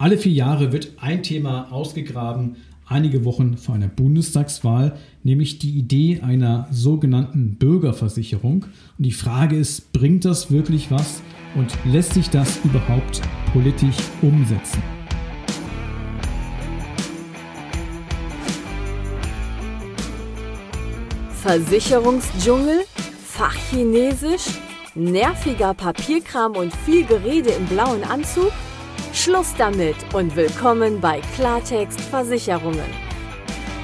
Alle vier Jahre wird ein Thema ausgegraben, einige Wochen vor einer Bundestagswahl, nämlich die Idee einer sogenannten Bürgerversicherung. Und die Frage ist, bringt das wirklich was und lässt sich das überhaupt politisch umsetzen? Versicherungsdschungel, Fachchinesisch, nerviger Papierkram und viel Gerede im blauen Anzug? Schluss damit und willkommen bei Klartext Versicherungen.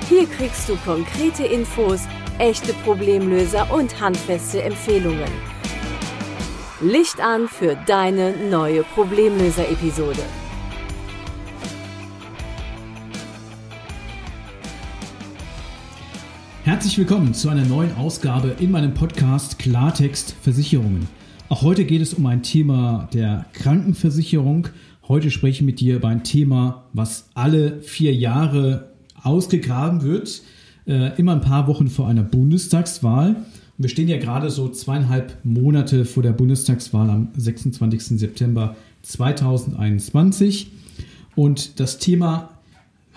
Hier kriegst du konkrete Infos, echte Problemlöser und handfeste Empfehlungen. Licht an für deine neue Problemlöser-Episode. Herzlich willkommen zu einer neuen Ausgabe in meinem Podcast Klartext Versicherungen. Auch heute geht es um ein Thema der Krankenversicherung Heute spreche ich mit dir über ein Thema, was alle vier Jahre ausgegraben wird, äh, immer ein paar Wochen vor einer Bundestagswahl. Und wir stehen ja gerade so zweieinhalb Monate vor der Bundestagswahl am 26. September 2021. Und das Thema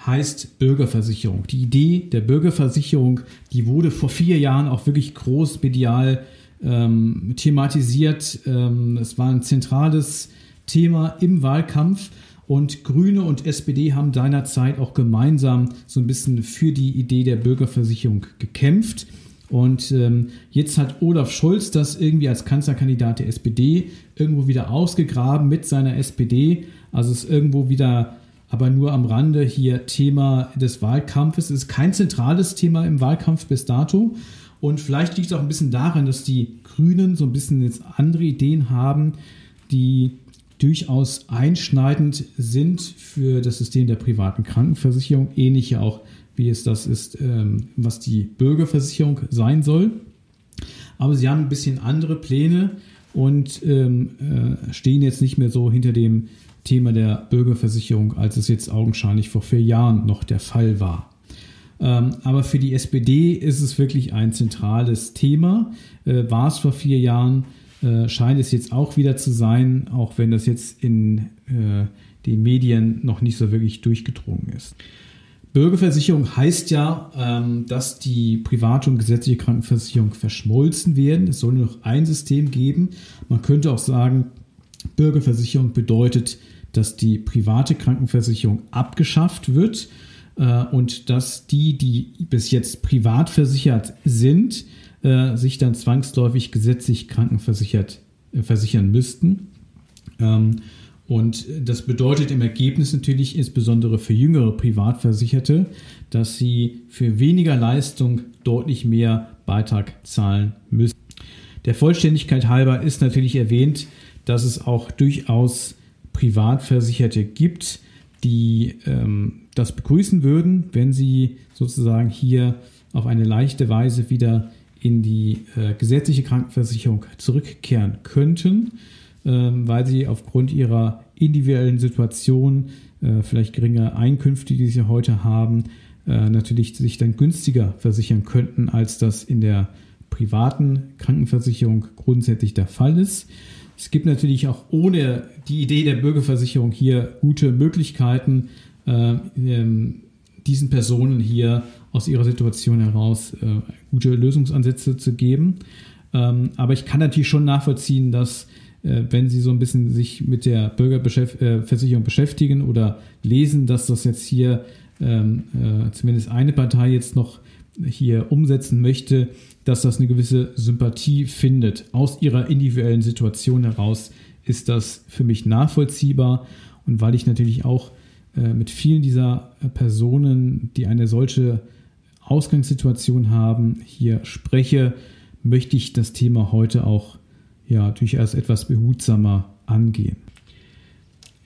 heißt Bürgerversicherung. Die Idee der Bürgerversicherung, die wurde vor vier Jahren auch wirklich groß medial ähm, thematisiert. Ähm, es war ein zentrales Thema im Wahlkampf. Und Grüne und SPD haben seinerzeit auch gemeinsam so ein bisschen für die Idee der Bürgerversicherung gekämpft. Und ähm, jetzt hat Olaf Scholz das irgendwie als Kanzlerkandidat der SPD irgendwo wieder ausgegraben mit seiner SPD. Also es ist irgendwo wieder, aber nur am Rande hier Thema des Wahlkampfes. Es ist kein zentrales Thema im Wahlkampf bis dato. Und vielleicht liegt es auch ein bisschen daran, dass die Grünen so ein bisschen jetzt andere Ideen haben, die durchaus einschneidend sind für das System der privaten Krankenversicherung, ähnlich ja auch wie es das ist, ähm, was die Bürgerversicherung sein soll. Aber sie haben ein bisschen andere Pläne und ähm, äh, stehen jetzt nicht mehr so hinter dem Thema der Bürgerversicherung, als es jetzt augenscheinlich vor vier Jahren noch der Fall war. Ähm, aber für die SPD ist es wirklich ein zentrales Thema. Äh, war es vor vier Jahren äh, scheint es jetzt auch wieder zu sein, auch wenn das jetzt in äh, den Medien noch nicht so wirklich durchgedrungen ist. Bürgerversicherung heißt ja, ähm, dass die private und gesetzliche Krankenversicherung verschmolzen werden. Es soll nur noch ein System geben. Man könnte auch sagen, Bürgerversicherung bedeutet, dass die private Krankenversicherung abgeschafft wird äh, und dass die, die bis jetzt privat versichert sind, äh, sich dann zwangsläufig gesetzlich krankenversichert äh, versichern müssten. Ähm, und das bedeutet im Ergebnis natürlich insbesondere für jüngere Privatversicherte, dass sie für weniger Leistung deutlich mehr Beitrag zahlen müssen. Der Vollständigkeit halber ist natürlich erwähnt, dass es auch durchaus Privatversicherte gibt, die ähm, das begrüßen würden, wenn sie sozusagen hier auf eine leichte Weise wieder in die äh, gesetzliche Krankenversicherung zurückkehren könnten, ähm, weil sie aufgrund ihrer individuellen Situation, äh, vielleicht geringe Einkünfte, die sie heute haben, äh, natürlich sich dann günstiger versichern könnten, als das in der privaten Krankenversicherung grundsätzlich der Fall ist. Es gibt natürlich auch ohne die Idee der Bürgerversicherung hier gute Möglichkeiten, äh, ähm, diesen Personen hier aus ihrer Situation heraus äh, gute Lösungsansätze zu geben. Ähm, aber ich kann natürlich schon nachvollziehen, dass äh, wenn Sie so ein bisschen sich mit der Bürgerversicherung äh, beschäftigen oder lesen, dass das jetzt hier ähm, äh, zumindest eine Partei jetzt noch hier umsetzen möchte, dass das eine gewisse Sympathie findet. Aus ihrer individuellen Situation heraus ist das für mich nachvollziehbar und weil ich natürlich auch äh, mit vielen dieser Personen, die eine solche Ausgangssituation haben, hier spreche, möchte ich das Thema heute auch ja, durchaus etwas behutsamer angehen.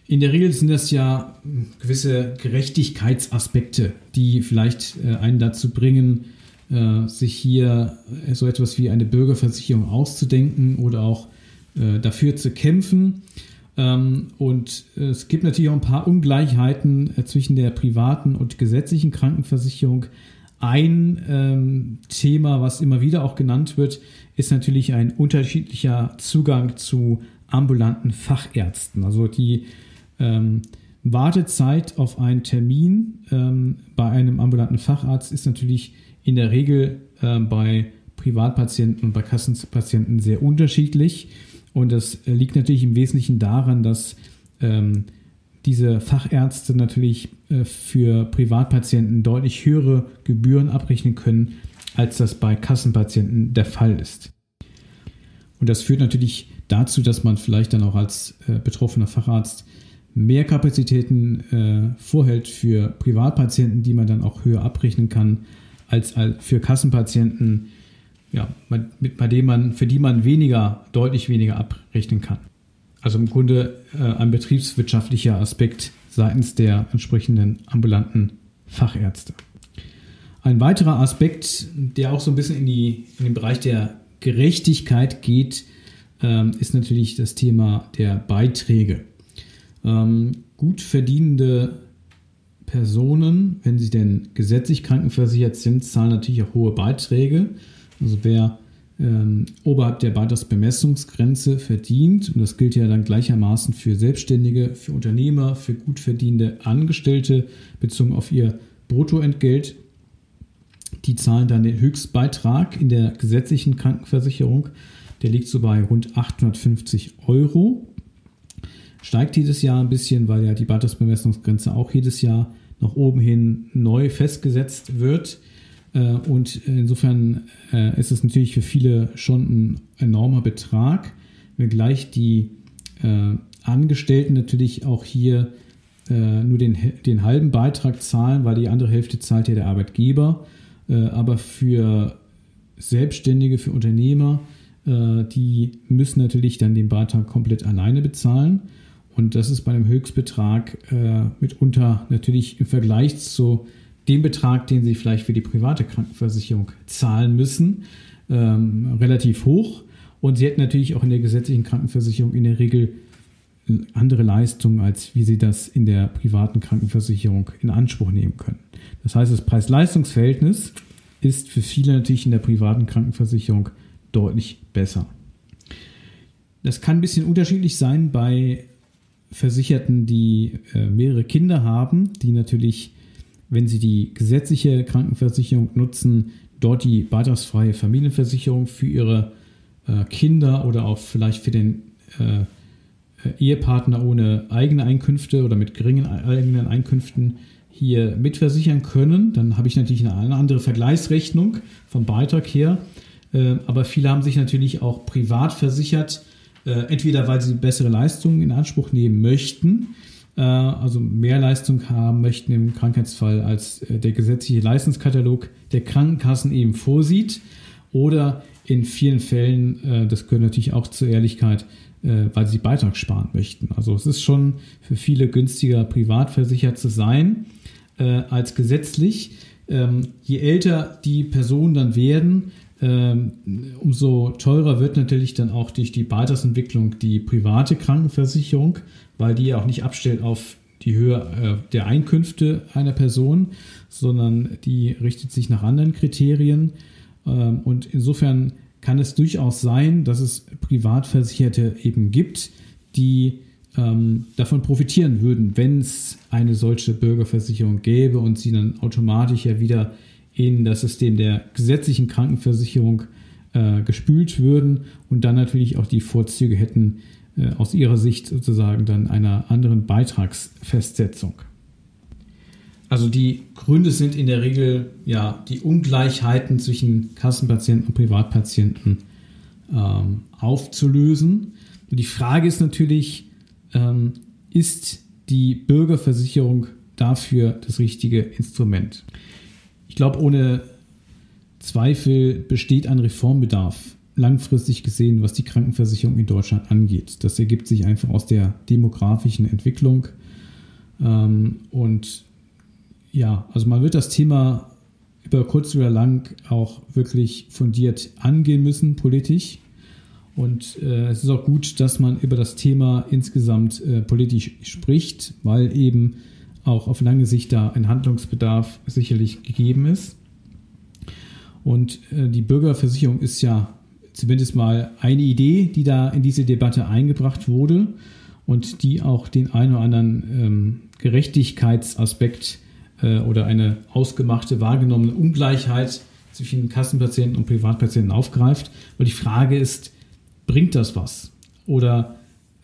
In der Regel sind das ja gewisse Gerechtigkeitsaspekte, die vielleicht äh, einen dazu bringen, äh, sich hier so etwas wie eine Bürgerversicherung auszudenken oder auch dafür zu kämpfen. Ähm, und es gibt natürlich auch ein paar Ungleichheiten äh, zwischen der privaten und gesetzlichen Krankenversicherung. Ein ähm, Thema, was immer wieder auch genannt wird, ist natürlich ein unterschiedlicher Zugang zu ambulanten Fachärzten. Also die ähm, Wartezeit auf einen Termin ähm, bei einem ambulanten Facharzt ist natürlich in der Regel äh, bei Privatpatienten und bei Kassenpatienten sehr unterschiedlich. Und das liegt natürlich im Wesentlichen daran, dass ähm, diese Fachärzte natürlich äh, für Privatpatienten deutlich höhere Gebühren abrechnen können, als das bei Kassenpatienten der Fall ist. Und das führt natürlich dazu, dass man vielleicht dann auch als äh, betroffener Facharzt mehr Kapazitäten äh, vorhält für Privatpatienten, die man dann auch höher abrechnen kann, als, für Kassenpatienten, ja, bei denen man, für die man weniger, deutlich weniger abrechnen kann. Also im Grunde äh, ein betriebswirtschaftlicher Aspekt seitens der entsprechenden ambulanten Fachärzte. Ein weiterer Aspekt, der auch so ein bisschen in, die, in den Bereich der Gerechtigkeit geht, ähm, ist natürlich das Thema der Beiträge. Ähm, gut verdienende Personen, wenn sie denn gesetzlich krankenversichert sind, zahlen natürlich auch hohe Beiträge. Also wer ähm, oberhalb der Beitragsbemessungsgrenze verdient, und das gilt ja dann gleichermaßen für Selbstständige, für Unternehmer, für gut verdienende Angestellte bezogen auf ihr Bruttoentgelt, die zahlen dann den Höchstbeitrag in der gesetzlichen Krankenversicherung. Der liegt so bei rund 850 Euro. Steigt jedes Jahr ein bisschen, weil ja die Beitragsbemessungsgrenze auch jedes Jahr nach oben hin neu festgesetzt wird. Äh, und insofern äh, ist es natürlich für viele schon ein enormer Betrag, wenngleich die äh, Angestellten natürlich auch hier nur den, den halben Beitrag zahlen, weil die andere Hälfte zahlt ja der Arbeitgeber. Aber für Selbstständige, für Unternehmer, die müssen natürlich dann den Beitrag komplett alleine bezahlen. Und das ist bei einem Höchstbetrag mitunter natürlich im Vergleich zu den Betrag, den sie vielleicht für die private Krankenversicherung zahlen müssen, ähm, relativ hoch. Und sie hätten natürlich auch in der gesetzlichen Krankenversicherung in der Regel andere Leistungen, als wie sie das in der privaten Krankenversicherung in Anspruch nehmen können. Das heißt, das Preis-Leistungs-Verhältnis ist für viele natürlich in der privaten Krankenversicherung deutlich besser. Das kann ein bisschen unterschiedlich sein bei Versicherten, die äh, mehrere Kinder haben, die natürlich wenn Sie die gesetzliche Krankenversicherung nutzen, dort die beitragsfreie Familienversicherung für Ihre äh, Kinder oder auch vielleicht für den äh, äh, Ehepartner ohne eigene Einkünfte oder mit geringen eigenen Einkünften hier mitversichern können. Dann habe ich natürlich eine andere Vergleichsrechnung vom Beitrag her. Äh, aber viele haben sich natürlich auch privat versichert, äh, entweder weil sie bessere Leistungen in Anspruch nehmen möchten also mehr Leistung haben möchten im Krankheitsfall, als äh, der gesetzliche Leistungskatalog der Krankenkassen eben vorsieht. Oder in vielen Fällen, äh, das gehört natürlich auch zur Ehrlichkeit, weil sie Beitrag sparen möchten. Also es ist schon für viele günstiger, privat versichert zu sein als gesetzlich. Ähm, je älter die Personen dann werden, umso teurer wird natürlich dann auch durch die Beitragsentwicklung die private Krankenversicherung weil die auch nicht abstellt auf die Höhe äh, der Einkünfte einer Person, sondern die richtet sich nach anderen Kriterien. Ähm, und insofern kann es durchaus sein, dass es Privatversicherte eben gibt, die ähm, davon profitieren würden, wenn es eine solche Bürgerversicherung gäbe und sie dann automatisch ja wieder in das System der gesetzlichen Krankenversicherung äh, gespült würden und dann natürlich auch die Vorzüge hätten, äh, aus ihrer Sicht sozusagen dann einer anderen Beitragsfestsetzung. Also die Gründe sind in der Regel ja die Ungleichheiten zwischen Kassenpatienten und Privatpatienten ähm, aufzulösen. Und die Frage ist natürlich, ähm, ist die Bürgerversicherung dafür das richtige Instrument? Ich glaube, ohne Zweifel besteht ein Reformbedarf langfristig gesehen, was die Krankenversicherung in Deutschland angeht. Das ergibt sich einfach aus der demografischen Entwicklung. Ähm, und ja, also man wird das Thema über kurz oder lang auch wirklich fundiert angehen müssen, politisch. Und äh, es ist auch gut, dass man über das Thema insgesamt äh, politisch spricht, weil eben auch auf lange Sicht da ein Handlungsbedarf sicherlich gegeben ist. Und äh, die Bürgerversicherung ist ja zumindest mal eine Idee, die da in diese Debatte eingebracht wurde und die auch den einen oder anderen ähm, Gerechtigkeitsaspekt äh, oder eine ausgemachte, wahrgenommene Ungleichheit zwischen Kassenpatienten und Privatpatienten aufgreift. Weil die Frage ist, bringt das was? Oder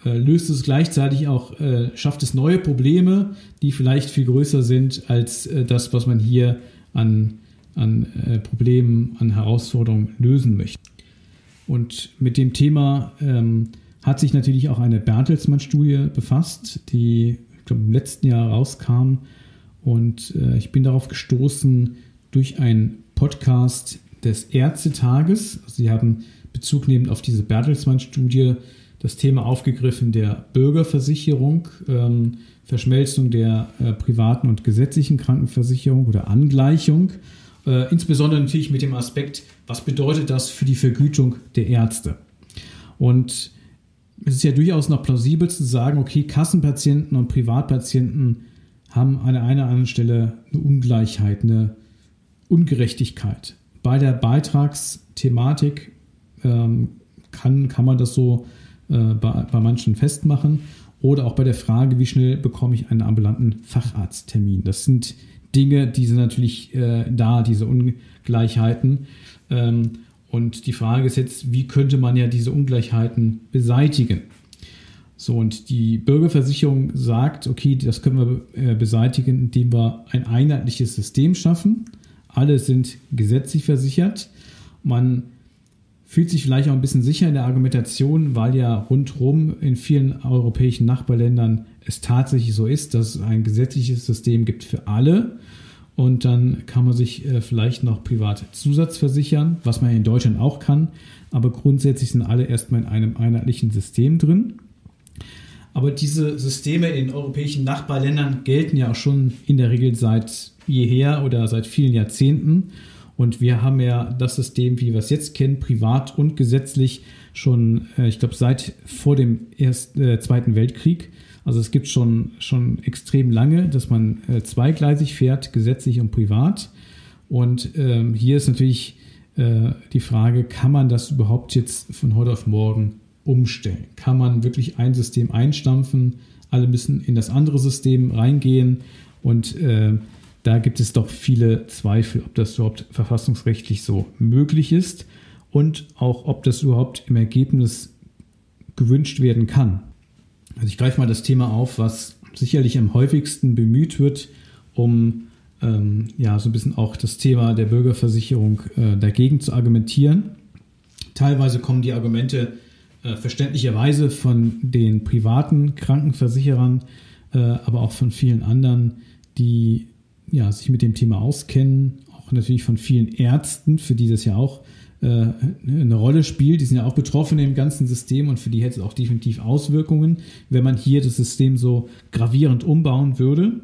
äh, löst es gleichzeitig auch, äh, schafft es neue Probleme, die vielleicht viel größer sind als äh, das, was man hier an, an äh, Problemen, an Herausforderungen lösen möchte. Und mit dem Thema ähm, hat sich natürlich auch eine Bertelsmann-Studie befasst, die ich glaube, im letzten Jahr rauskam. Und äh, ich bin darauf gestoßen durch einen Podcast des Ärztetages. Sie haben Bezug nehmend auf diese Bertelsmann-Studie das Thema aufgegriffen der Bürgerversicherung, ähm, Verschmelzung der äh, privaten und gesetzlichen Krankenversicherung oder Angleichung. Äh, insbesondere natürlich mit dem Aspekt, was bedeutet das für die Vergütung der Ärzte? Und es ist ja durchaus noch plausibel zu sagen, okay, Kassenpatienten und Privatpatienten haben an einer oder anderen Stelle eine Ungleichheit, eine Ungerechtigkeit. Bei der Beitragsthematik ähm, kann, kann man das so äh, bei, bei manchen festmachen. Oder auch bei der Frage, wie schnell bekomme ich einen ambulanten Facharzttermin. Das sind Dinge, die sind natürlich äh, da, diese Ungleichheiten. Ähm, und die Frage ist jetzt, wie könnte man ja diese Ungleichheiten beseitigen? So, und die Bürgerversicherung sagt, okay, das können wir äh, beseitigen, indem wir ein einheitliches System schaffen. Alle sind gesetzlich versichert. Man fühlt sich vielleicht auch ein bisschen sicher in der Argumentation, weil ja rundherum in vielen europäischen Nachbarländern es tatsächlich so ist, dass es ein gesetzliches System gibt für alle. Und dann kann man sich äh, vielleicht noch privat Zusatzversichern, was man in Deutschland auch kann. Aber grundsätzlich sind alle erstmal in einem einheitlichen System drin. Aber diese Systeme in europäischen Nachbarländern gelten ja auch schon in der Regel seit jeher oder seit vielen Jahrzehnten. Und wir haben ja das System, wie wir es jetzt kennen, privat und gesetzlich schon, äh, ich glaube, seit vor dem Ersten, äh, Zweiten Weltkrieg. Also es gibt schon, schon extrem lange, dass man äh, zweigleisig fährt, gesetzlich und privat. Und ähm, hier ist natürlich äh, die Frage, kann man das überhaupt jetzt von heute auf morgen umstellen? Kann man wirklich ein System einstampfen? Alle müssen in das andere System reingehen und äh, da gibt es doch viele Zweifel, ob das überhaupt verfassungsrechtlich so möglich ist und auch, ob das überhaupt im Ergebnis gewünscht werden kann. Also ich greife mal das Thema auf, was sicherlich am häufigsten bemüht wird, um ähm, ja so ein bisschen auch das Thema der Bürgerversicherung äh, dagegen zu argumentieren. Teilweise kommen die Argumente äh, verständlicherweise von den privaten Krankenversicherern, äh, aber auch von vielen anderen, die ja, sich mit dem Thema auskennen, auch natürlich von vielen Ärzten, für die das ja auch äh, eine Rolle spielt. Die sind ja auch betroffen im ganzen System und für die hätte es auch definitiv Auswirkungen, wenn man hier das System so gravierend umbauen würde.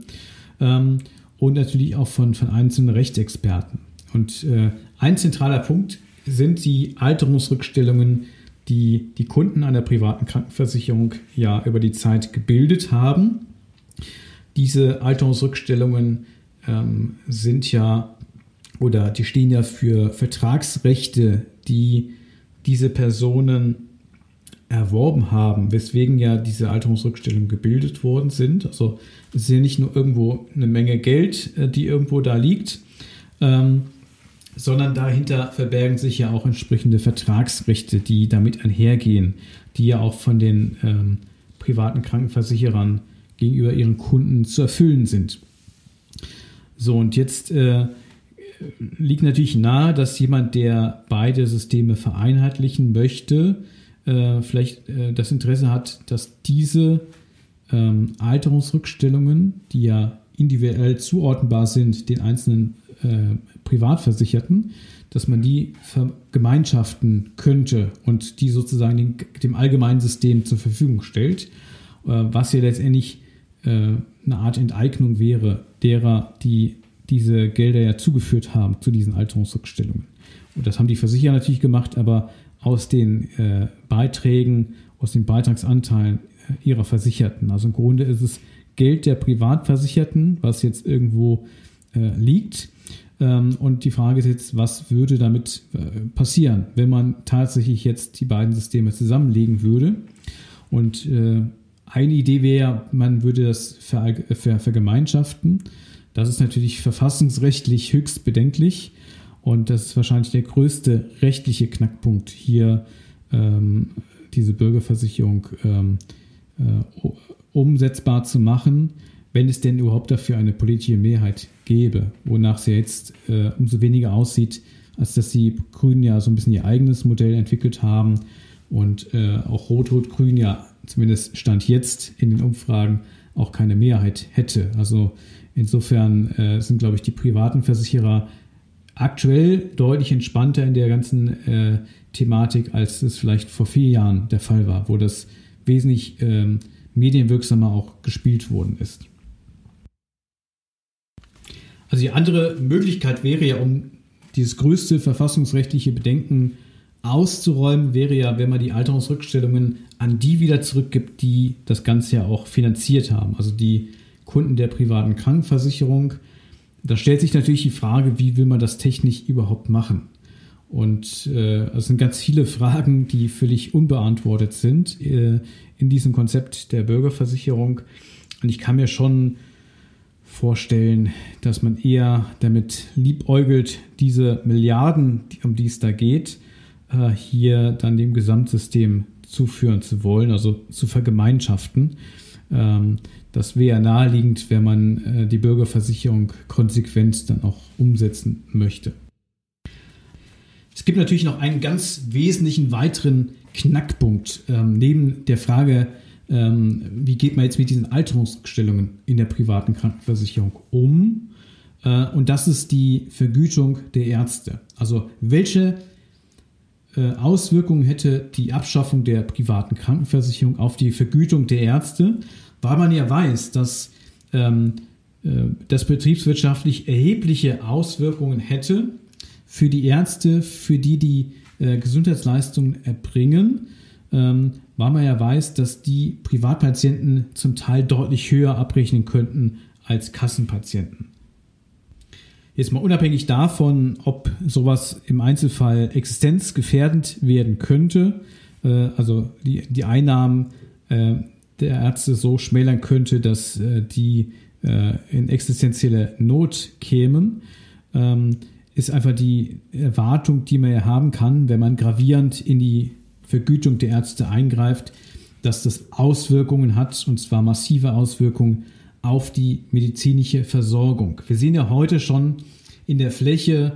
Ähm, und natürlich auch von, von einzelnen Rechtsexperten. Und äh, ein zentraler Punkt sind die Alterungsrückstellungen, die die Kunden einer privaten Krankenversicherung ja über die Zeit gebildet haben. Diese Alterungsrückstellungen ähm, sind ja oder die stehen ja für Vertragsrechte, die diese Personen erworben haben, weswegen ja diese Alterungsrückstellungen gebildet worden sind. Also es ist ja nicht nur irgendwo eine Menge Geld, äh, die irgendwo da liegt, ähm, sondern dahinter verbergen sich ja auch entsprechende Vertragsrechte, die damit einhergehen, die ja auch von den ähm, privaten Krankenversicherern gegenüber ihren Kunden zu erfüllen sind. So, und jetzt äh, liegt natürlich nahe, dass jemand, der beide Systeme vereinheitlichen möchte, äh, vielleicht äh, das Interesse hat, dass diese ähm, Alterungsrückstellungen, die ja individuell zuordnenbar sind, den einzelnen äh, Privatversicherten, dass man die vergemeinschaften könnte und die sozusagen dem, dem allgemeinen System zur Verfügung stellt, äh, was ja letztendlich eine Art Enteignung wäre derer, die diese Gelder ja zugeführt haben zu diesen Alterungsrückstellungen. Und das haben die Versicherer natürlich gemacht, aber aus den äh, Beiträgen, aus den Beitragsanteilen äh, ihrer Versicherten. Also im Grunde ist es Geld der Privatversicherten, was jetzt irgendwo äh, liegt. Ähm, und die Frage ist jetzt, was würde damit äh, passieren, wenn man tatsächlich jetzt die beiden Systeme zusammenlegen würde? Und äh, eine Idee wäre, man würde das ver ver vergemeinschaften. Das ist natürlich verfassungsrechtlich höchst bedenklich und das ist wahrscheinlich der größte rechtliche Knackpunkt hier, ähm, diese Bürgerversicherung ähm, äh, umsetzbar zu machen, wenn es denn überhaupt dafür eine politische Mehrheit gäbe, wonach es jetzt äh, umso weniger aussieht, als dass die Grünen ja so ein bisschen ihr eigenes Modell entwickelt haben und äh, auch Rot-Rot-Grün ja zumindest Stand jetzt in den Umfragen auch keine Mehrheit hätte. Also insofern äh, sind, glaube ich, die privaten Versicherer aktuell deutlich entspannter in der ganzen äh, Thematik, als es vielleicht vor vier Jahren der Fall war, wo das wesentlich ähm, medienwirksamer auch gespielt worden ist. Also die andere Möglichkeit wäre ja, um dieses größte verfassungsrechtliche Bedenken auszuräumen, wäre ja, wenn man die Alterungsrückstellungen an die wieder zurückgibt, die das Ganze ja auch finanziert haben, also die Kunden der privaten Krankenversicherung. Da stellt sich natürlich die Frage, wie will man das technisch überhaupt machen? Und äh, es sind ganz viele Fragen, die völlig unbeantwortet sind äh, in diesem Konzept der Bürgerversicherung. Und ich kann mir schon vorstellen, dass man eher damit liebäugelt, diese Milliarden, um die es da geht, äh, hier dann dem Gesamtsystem zuführen zu wollen, also zu vergemeinschaften. Ähm, das wäre naheliegend, wenn man äh, die Bürgerversicherung konsequent dann auch umsetzen möchte. Es gibt natürlich noch einen ganz wesentlichen weiteren Knackpunkt ähm, neben der Frage, ähm, wie geht man jetzt mit diesen Alterungsstellungen in der privaten Krankenversicherung um? Äh, und das ist die Vergütung der Ärzte. Also welche Auswirkungen hätte die Abschaffung der privaten Krankenversicherung auf die Vergütung der Ärzte, weil man ja weiß, dass ähm, äh, das betriebswirtschaftlich erhebliche Auswirkungen hätte für die Ärzte, für die die äh, Gesundheitsleistungen erbringen, ähm, weil man ja weiß, dass die Privatpatienten zum Teil deutlich höher abrechnen könnten als Kassenpatienten. Jetzt mal unabhängig davon, ob sowas im Einzelfall existenzgefährdend werden könnte, äh, also die, die Einnahmen äh, der Ärzte so schmälern könnte, dass äh, die äh, in existenzielle Not kämen, ähm, ist einfach die Erwartung, die man ja haben kann, wenn man gravierend in die Vergütung der Ärzte eingreift, dass das Auswirkungen hat, und zwar massive Auswirkungen auf die medizinische Versorgung. Wir sehen ja heute schon in der Fläche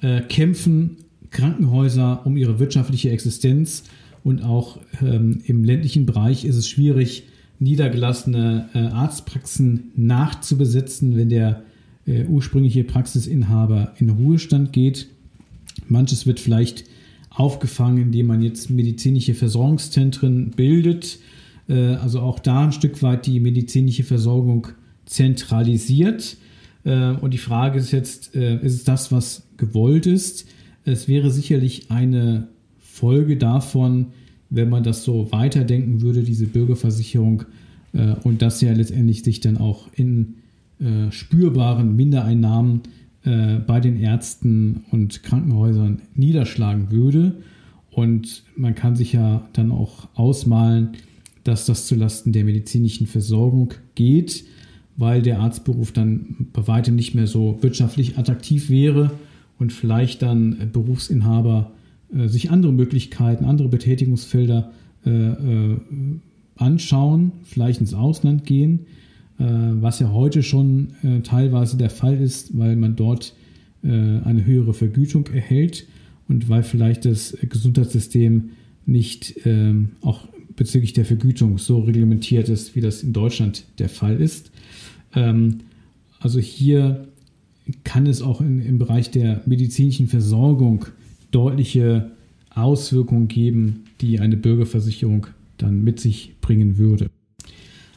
äh, kämpfen Krankenhäuser um ihre wirtschaftliche Existenz und auch ähm, im ländlichen Bereich ist es schwierig, niedergelassene äh, Arztpraxen nachzubesetzen, wenn der äh, ursprüngliche Praxisinhaber in Ruhestand geht. Manches wird vielleicht aufgefangen, indem man jetzt medizinische Versorgungszentren bildet, also auch da ein Stück weit die medizinische Versorgung zentralisiert. Äh, und die Frage ist jetzt, äh, ist es das, was gewollt ist? Es wäre sicherlich eine Folge davon, wenn man das so weiterdenken würde, diese Bürgerversicherung, und das ja letztendlich sich dann auch in spürbaren Mindereinnahmen bei den Ärzten und Krankenhäusern niederschlagen würde. Und man kann sich ja dann auch ausmalen, dass das zulasten der medizinischen Versorgung geht, weil der Arztberuf dann bei weitem nicht mehr so wirtschaftlich attraktiv wäre und vielleicht dann Berufsinhaber äh, sich andere Möglichkeiten, andere Betätigungsfelder äh, äh, anschauen, vielleicht ins Ausland gehen, äh, was ja heute schon äh, teilweise der Fall ist, weil man dort äh, eine höhere Vergütung erhält und weil vielleicht das Gesundheitssystem nicht ähm, auch bezüglich der Vergütung so reglementiert ist, wie das in Deutschland der Fall ist. Ähm, also hier kann es auch in, im Bereich der medizinischen Versorgung deutliche Auswirkungen geben, die eine Bürgerversicherung dann mit sich bringen würde.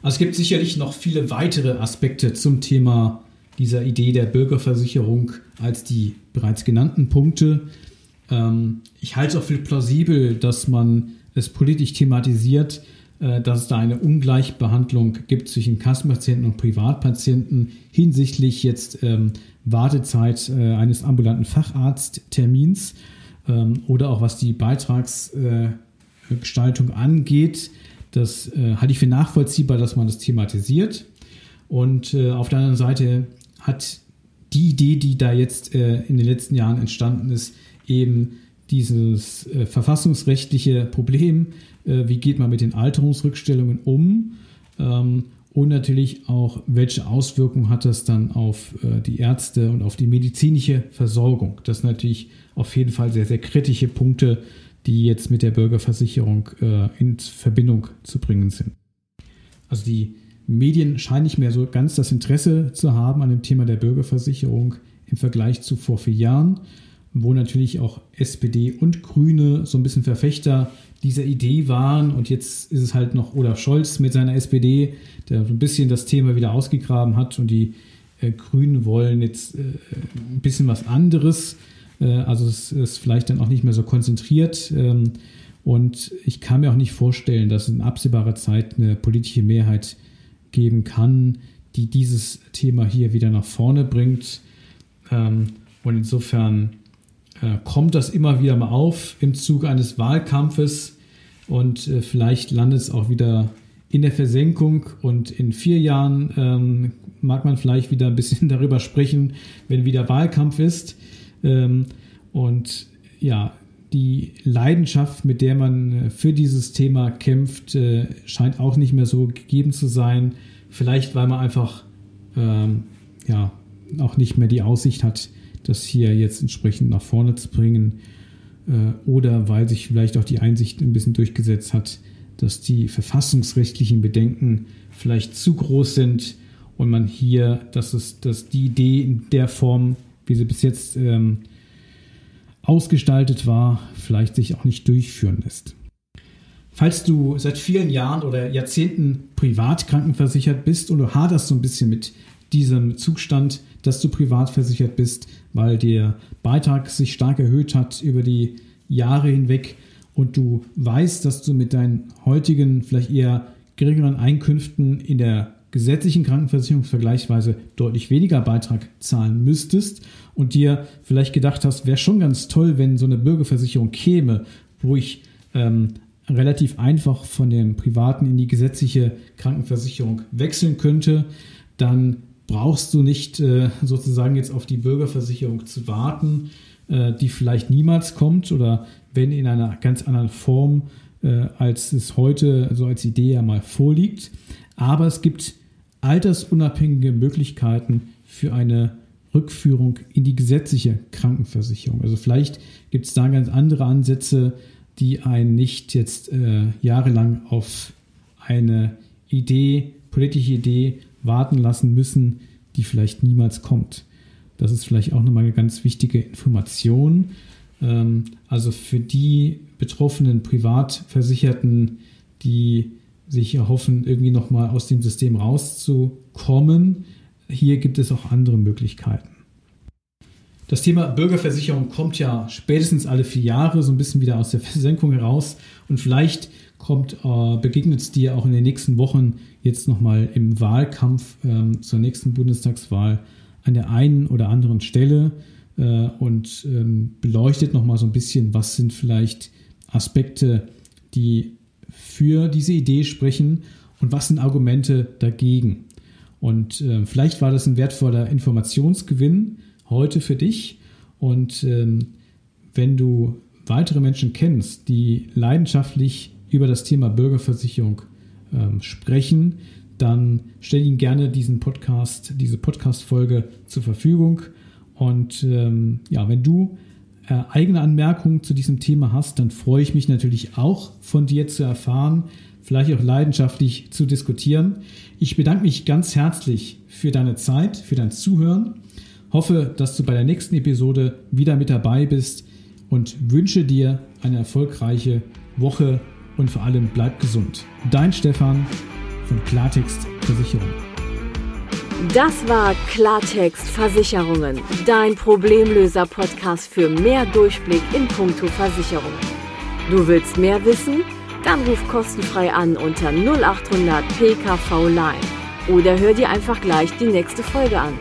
Also es gibt sicherlich noch viele weitere Aspekte zum Thema dieser Idee der Bürgerversicherung als die bereits genannten Punkte. Ähm, ich halte es auch für plausibel, dass man es politisch thematisiert, äh, dass es da eine Ungleichbehandlung gibt zwischen Kassenpatienten und Privatpatienten hinsichtlich jetzt ähm, Wartezeit äh, eines ambulanten Facharzttermins ähm, oder auch was die Beitragsgestaltung äh, angeht. Das halte ich für nachvollziehbar, dass man das thematisiert. Und auf der anderen Seite hat die Idee, die da jetzt in den letzten Jahren entstanden ist, eben dieses äh, verfassungsrechtliche Problem, äh, wie geht man mit den Alterungsrückstellungen um ähm, und natürlich auch, welche Auswirkungen hat das dann auf äh, die Ärzte und auf die medizinische Versorgung. Das sind natürlich auf jeden Fall sehr, sehr kritische Punkte, die jetzt mit der Bürgerversicherung äh, in Verbindung zu bringen sind. Also die Medien scheinen nicht mehr so ganz das Interesse zu haben an dem Thema der Bürgerversicherung im Vergleich zu vor vier Jahren, wo natürlich auch SPD und Grüne so ein bisschen Verfechter dieser Idee waren. Und jetzt ist es halt noch Olaf Scholz mit seiner SPD, der ein bisschen das Thema wieder ausgegraben hat. Und die äh, Grünen wollen jetzt äh, ein bisschen was anderes. Äh, also es ist vielleicht dann auch nicht mehr so konzentriert. Ähm, und ich kann mir auch nicht vorstellen, dass in absehbarer Zeit eine politische Mehrheit geben kann, die dieses Thema hier wieder nach vorne bringt. Ähm, und insofern kommt das immer wieder mal auf im Zuge eines Wahlkampfes und äh, vielleicht landet es auch wieder in der Versenkung und in vier Jahren ähm, mag man vielleicht wieder ein bisschen darüber sprechen, wenn wieder Wahlkampf ist. Ähm, und ja, die Leidenschaft, mit der man äh, für dieses Thema kämpft, äh, scheint auch nicht mehr so gegeben zu sein. Vielleicht, weil man einfach ähm, ja auch nicht mehr die Aussicht hat, das hier jetzt entsprechend nach vorne zu bringen. Äh, oder weil sich vielleicht auch die Einsicht ein bisschen durchgesetzt hat, dass die verfassungsrechtlichen Bedenken vielleicht zu groß sind und man hier, dass es, dass die Idee in der Form, wie sie bis jetzt ähm, ausgestaltet war, vielleicht sich auch nicht durchführen lässt. Falls du seit vielen Jahren oder Jahrzehnten privat krankenversichert bist und du haderst so ein bisschen mit diesem Zustand, dass du privat versichert bist, weil der Beitrag sich stark erhöht hat über die Jahre hinweg und du weißt, dass du mit deinen heutigen, vielleicht eher geringeren Einkünften in der gesetzlichen Krankenversicherung vergleichsweise deutlich weniger Beitrag zahlen müsstest und dir vielleicht gedacht hast, wäre schon ganz toll, wenn so eine Bürgerversicherung käme, wo ich ähm, relativ einfach von dem privaten in die gesetzliche Krankenversicherung wechseln könnte, dann brauchst du nicht äh, sozusagen jetzt auf die Bürgerversicherung zu warten, äh, die vielleicht niemals kommt oder wenn in einer ganz anderen Form, äh, als es heute so als Idee ja mal vorliegt. Aber es gibt altersunabhängige Möglichkeiten für eine Rückführung in die gesetzliche Krankenversicherung. Also vielleicht gibt es da ganz andere Ansätze, die einen nicht jetzt äh, jahrelang auf eine Idee, politische Idee warten lassen müssen, die vielleicht niemals kommt. Das ist vielleicht auch nochmal eine ganz wichtige Information. Ähm, also für die betroffenen Privatversicherten, die sich erhoffen, irgendwie nochmal aus dem System rauszukommen, hier gibt es auch andere Möglichkeiten. Das Thema Bürgerversicherung kommt ja spätestens alle vier Jahre so ein bisschen wieder aus der Versenkung heraus und vielleicht kommt, äh, begegnet es dir auch in den nächsten Wochen jetzt nochmal im Wahlkampf ähm, zur nächsten Bundestagswahl an der einen oder anderen Stelle äh, und ähm, beleuchtet nochmal so ein bisschen, was sind vielleicht Aspekte, die für diese Idee sprechen und was sind Argumente dagegen. Und äh, vielleicht war das ein wertvoller Informationsgewinn, heute für dich. Und ähm, wenn du weitere Menschen kennst, die leidenschaftlich über das Thema Bürgerversicherung ähm, sprechen, dann stell ihnen gerne diesen Podcast, diese Podcast-Folge zur Verfügung. Und ähm, ja, wenn du äh, eigene Anmerkungen zu diesem Thema hast, dann freue ich mich natürlich auch von dir zu erfahren, vielleicht auch leidenschaftlich zu diskutieren. Ich bedanke mich ganz herzlich für deine Zeit, für dein Zuhören Hoffe, dass du bei der nächsten Episode wieder mit dabei bist und wünsche dir eine erfolgreiche Woche und vor allem bleib gesund. Dein Stefan von Klartext Versicherung. Das war Klartext Versicherungen, dein Problemlöser-Podcast für mehr Durchblick in puncto Versicherung. Du willst mehr wissen? Dann ruf kostenfrei an unter 0800 PKV Line oder hör dir einfach gleich die nächste Folge an.